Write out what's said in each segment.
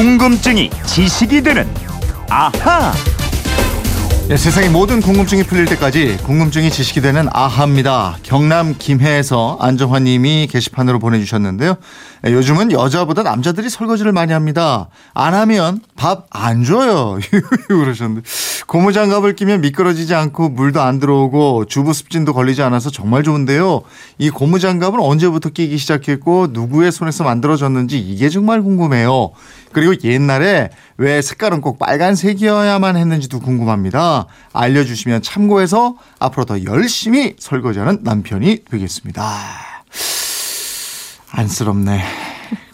궁금증이 지식이 되는 아하. 네, 세상의 모든 궁금증이 풀릴 때까지 궁금증이 지식이 되는 아하입니다. 경남 김해에서 안정환님이 게시판으로 보내주셨는데요. 네, 요즘은 여자보다 남자들이 설거지를 많이 합니다. 안 하면 밥 안 줘요. 그러셨는데 고무장갑을 끼면 미끄러지지 않고 물도 안 들어오고 주부 습진도 걸리지 않아서 정말 좋은데요. 이 고무장갑은 언제부터 끼기 시작했고 누구의 손에서 만들어졌는지 이게 정말 궁금해요. 그리고 옛날에 왜 색깔은 꼭 빨간색이어야만 했는지도 궁금합니다. 알려주시면 참고해서 앞으로 더 열심히 설거지하는 남편이 되겠습니다. 안쓰럽네.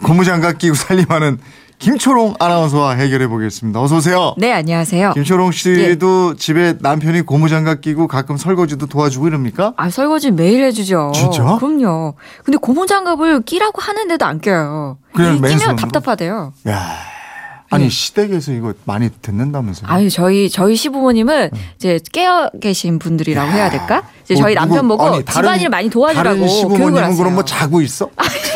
고무장갑 끼고 살림하는 김초롱 아나운서와 해결해 보겠습니다. 어서 오세요. 네, 안녕하세요. 김초롱 씨도 예. 집에 남편이 고무장갑 끼고 가끔 설거지도 도와주고 이럽니까? 아, 설거지 매일 해주죠. 진짜? 그럼요. 근데 고무장갑을 끼라고 하는데도 안 껴요. 그냥 끼면 답답하대요. 야. 아니 네. 시댁에서 이거 많이 듣는다면서요? 아니 저희 저희 시부모님은 네. 이제 깨어 계신 분들이라고 해야 될까? 이제 뭐, 저희 남편 보고 아니, 다른, 집안일 많이 도와주라고 교육을 하세요. 그럼 뭐 자고 있어?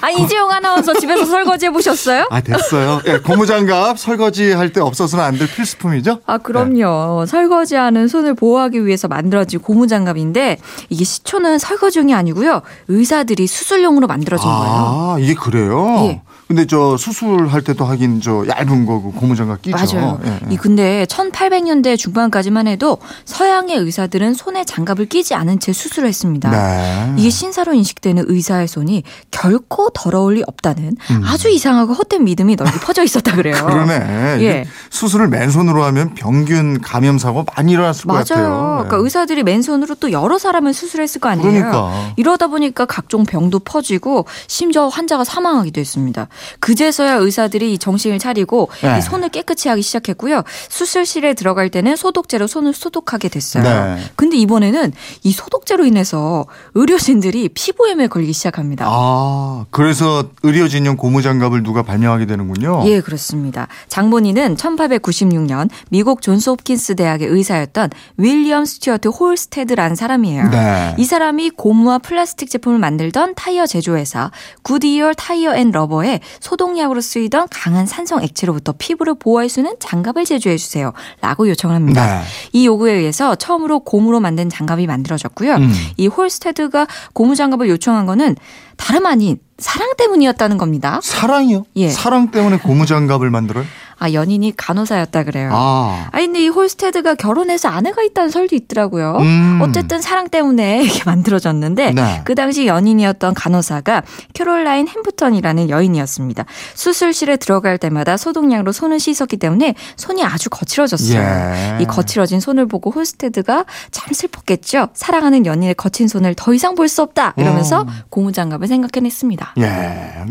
아 이재용 아나운서 집에서 설거지 해보셨어요? 아 됐어요. 예, 고무장갑 설거지 할 때 없어서는 안 될 필수품이죠. 아 그럼요. 네. 설거지하는 손을 보호하기 위해서 만들어진 고무장갑인데 이게 시초는 설거지용이 아니고요. 의사들이 수술용으로 만들어진 아, 거예요. 아 이게 그래요? 예. 근데 저 수술할 때도 하긴 저 얇은 거고 고무장갑 끼죠. 맞아요. 예, 예. 이 근데 1800년대 중반까지만 해도 서양의 의사들은 손에 장갑을 끼지 않은 채 수술을 했습니다. 네. 이게 신사로 인식되는 의사의 손이 결코 더러울 리 없다는 음. 아주 이상하고 헛된 믿음이 널리 퍼져 있었다 그래요. 그러네. 예. 수술을 맨손으로 하면 병균 감염 사고 많이 일어났을 맞아요. 것 같아요. 그러니까 예. 의사들이 맨손으로 또 여러 사람을 수술했을 거 아니에요. 그러니까. 이러다 보니까 각종 병도 퍼지고 심지어 환자가 사망하기도 했습니다. 그제서야 의사들이 정신을 차리고 네. 손을 깨끗이 하기 시작했고요. 수술실에 들어갈 때는 소독제로 손을 소독하게 됐어요. 네. 근데 이번에는 이 소독제로 인해서 의료진들이 피부염에 걸리기 시작합니다. 아, 그래서 의료진용 고무장갑을 누가 발명하게 되는군요. 예, 그렇습니다. 장본인은 1896년 미국 존스 홉킨스 대학의 의사였던 윌리엄 스튜어트 홀스테드라는 사람이에요. 네. 이 사람이 고무와 플라스틱 제품을 만들던 타이어 제조회사 굿이어 타이어 앤 러버에 소독약으로 쓰이던 강한 산성 액체로부터 피부를 보호할 수 있는 장갑을 제조해 주세요. 라고 요청을 합니다. 네. 이 요구에 의해서 처음으로 고무로 만든 장갑이 만들어졌고요. 음. 이 홀스테드가 고무 장갑을 요청한 거는 다름 아닌 사랑 때문이었다는 겁니다. 사랑이요? 예. 사랑 때문에 고무장갑을 만들어요? 아, 연인이 간호사였다 그래요. 아. 아니, 근데 이 홀스테드가 결혼해서 아내가 있다는 설도 있더라고요. 음. 어쨌든 사랑 때문에 이렇게 만들어졌는데 네. 그 당시 연인이었던 간호사가 캐롤라인 햄프턴이라는 여인이었습니다. 수술실에 들어갈 때마다 소독약으로 손을 씻었기 때문에 손이 아주 거칠어졌어요. 예. 이 거칠어진 손을 보고 홀스테드가 참 슬펐겠죠. 사랑하는 연인의 거친 손을 더 이상 볼 수 없다. 이러면서 음. 고무장갑을 생각해냈습니다. 예.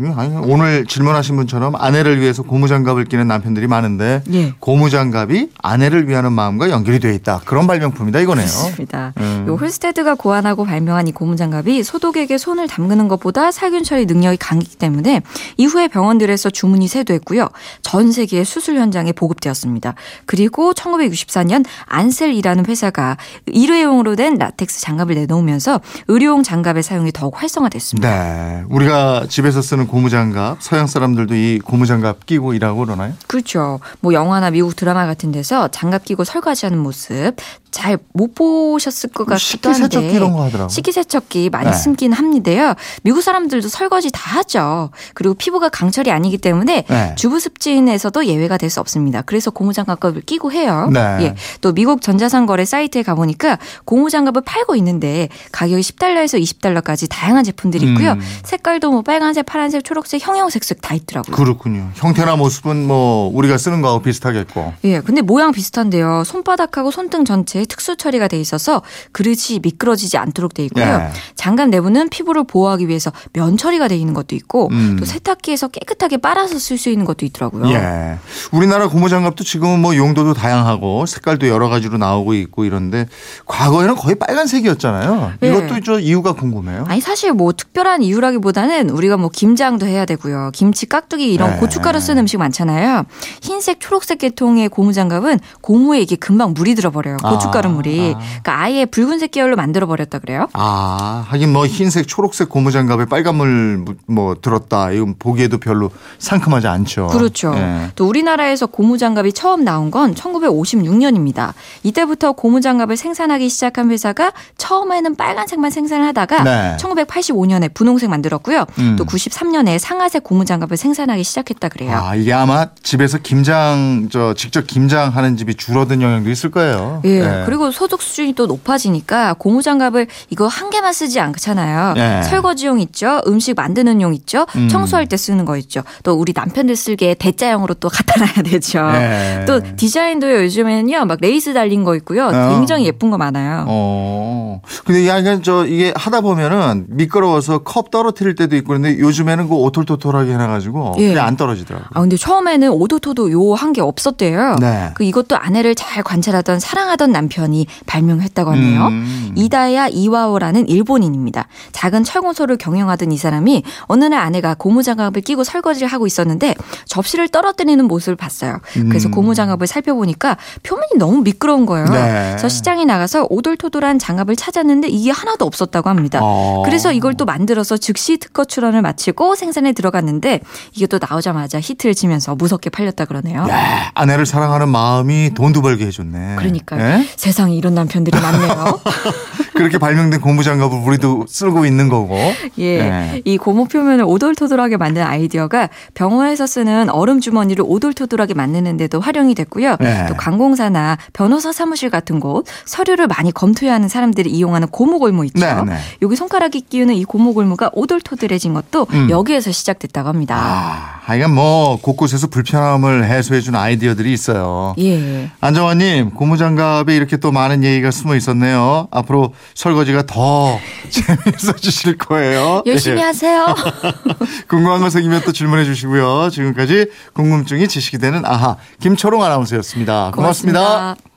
오늘 질문하신 분처럼 아내를 위해서 고무장갑을 끼는 남편 들이 분들이 많은데 예. 고무장갑이 아내를 위하는 마음과 연결이 되어 있다. 그런 발명품이다 이거네요. 그렇습니다. 음. 요 홀스테드가 고안하고 발명한 이 고무장갑이 소독액에 손을 담그는 것보다 살균 처리 능력이 강하기 때문에 이후에 병원들에서 주문이 쇄도했고요. 전 세계 수술 현장에 보급되었습니다. 그리고 1964년 안셀이라는 회사가 일회용으로 된 라텍스 장갑을 내놓으면서 의료용 장갑의 사용이 더욱 활성화됐습니다. 네. 우리가 집에서 쓰는 고무장갑 서양 사람들도 이 고무장갑 끼고 일하고 그러나요? 그 렇죠. 뭐 영화나 미국 드라마 같은 데서 장갑 끼고 설거지하는 모습 잘 못 보셨을 것 같기도 한데 식기세척기 이런 거 하더라고요. 식기세척기 많이 네. 쓰긴 합니다요. 미국 사람들도 설거지 다 하죠. 그리고 피부가 강철이 아니기 때문에 네. 주부 습진에서도 예외가 될 수 없습니다. 그래서 고무장갑을 끼고 해요. 네. 예. 또 미국 전자상 거래 사이트에 가보니까 고무장갑을 팔고 있는데 가격이 10달러에서 20달러까지 다양한 제품들이 있고요. 음. 색깔도 뭐 빨간색, 파란색, 초록색, 형형색색 다 있더라고요. 그렇군요. 형태나 모습은 뭐 우리가 쓰는 거하고 비슷하겠고. 예, 근데 모양 비슷한데요. 손바닥하고 손등 전체 에 특수 처리가 돼 있어서 그릇이 미끄러지지 않도록 돼 있고요. 예. 장갑 내부는 피부를 보호하기 위해서 면 처리가 돼 있는 것도 있고 음. 또 세탁기에서 깨끗하게 빨아서 쓸 수 있는 것도 있더라고요. 예. 우리나라 고무 장갑도 지금은 뭐 용도도 다양하고 색깔도 여러 가지로 나오고 있고 이런데 과거에는 거의 빨간색이었잖아요. 예. 이것도 저 이유가 궁금해요. 아니 사실 뭐 특별한 이유라기보다는 우리가 뭐 김장도 해야 되고요. 김치 깍두기 이런 예. 고춧가루 쓰는 음식 많잖아요. 흰색, 초록색 계통의 고무 장갑은 고무에 이게 금방 물이 들어버려요. 고춧가루 고춧가루물이. 아. 그러니까 아예 붉은색 계열로 만들어 버렸다 그래요. 아 하긴 뭐 흰색, 초록색 고무장갑에 빨간물 뭐 들었다. 이건 보기에도 별로 상큼하지 않죠. 그렇죠. 예. 또 우리나라에서 고무장갑이 처음 나온 건 1956년입니다. 이때부터 고무장갑을 생산하기 시작한 회사가 처음에는 빨간색만 생산하다가 네. 1985년에 분홍색 만들었고요. 음. 또 93년에 상하색 고무장갑을 생산하기 시작했다 그래요. 아 이게 아마 집에서 김장 저 직접 김장하는 집이 줄어든 영향도 있을 거예요. 예. 네. 그리고 소득 수준이 또 높아지니까 고무장갑을 이거 한 개만 쓰지 않잖아요. 네. 설거지용 있죠. 음식 만드는 용 있죠. 음. 청소할 때 쓰는 거 있죠. 또 우리 남편들 쓰기에 대자형으로 또 갖다 놔야 되죠. 네. 또 디자인도요. 요즘에는요. 막 레이스 달린 거 있고요. 어. 굉장히 예쁜 거 많아요. 어. 근데 약간 저 이게 하다 보면은 미끄러워서 컵 떨어뜨릴 때도 있고 그런데 요즘에는 그 오톨토톨하게 해놔 가지고 예. 그냥 안 떨어지더라고요. 아 근데 처음에는 오도토도 요 한 게 없었대요. 네. 그 이것도 아내를 잘 관찰하던 사랑하던 남 편이 발명했다고 하네요. 음. 이다야 이와오라는 일본인입니다. 작은 철공소를 경영하던 이 사람이 어느 날 아내가 고무장갑을 끼고 설거지를 하고 있었는데 접시를 떨어뜨리는 모습을 봤어요. 그래서 음. 고무장갑을 살펴보니까 표면이 너무 미끄러운 거예요. 네. 그래서 시장에 나가서 오돌토돌한 장갑을 찾았는데 이게 하나도 없었다고 합니다. 어. 그래서 이걸 또 만들어서 즉시 특허 출원을 마치고 생산에 들어갔는데 이게 또 나오자마자 히트를 치면서 무섭게 팔렸다 그러네요. 네. 아내를 사랑하는 마음이 돈도 벌게 해줬네. 그러니까 네? 세상에 이런 남편들이 많네요. 그렇게 발명된 고무장갑을 우리도 쓰고 있는 거고. 예. 네. 이 고무 표면을 오돌토돌하게 만든 아이디어가 병원에서 쓰는 얼음 주머니를 오돌토돌하게 만드는데도 활용이 됐고요. 네. 또 관공사나 변호사 사무실 같은 곳 서류를 많이 검토해야 하는 사람들이 이용하는 고무골무 있죠. 네, 네. 여기 손가락이 끼우는 이 고무골무가 오돌토돌해진 것도 음. 여기에서 시작됐다고 합니다. 아, 하여간 뭐 곳곳에서 불편함을 해소해주는 아이디어들이 있어요. 예. 안정환님 고무장갑에 이렇게 또 많은 얘기가 숨어 있었네요. 앞으로 설거지가 더 재미있어지실 거예요. 열심히 예. 하세요. 궁금한 거 생기면 또 질문해 주시고요. 지금까지 궁금증이 지식이 되는 아하 김초롱 아나운서였습니다 고맙습니다. 고맙습니다.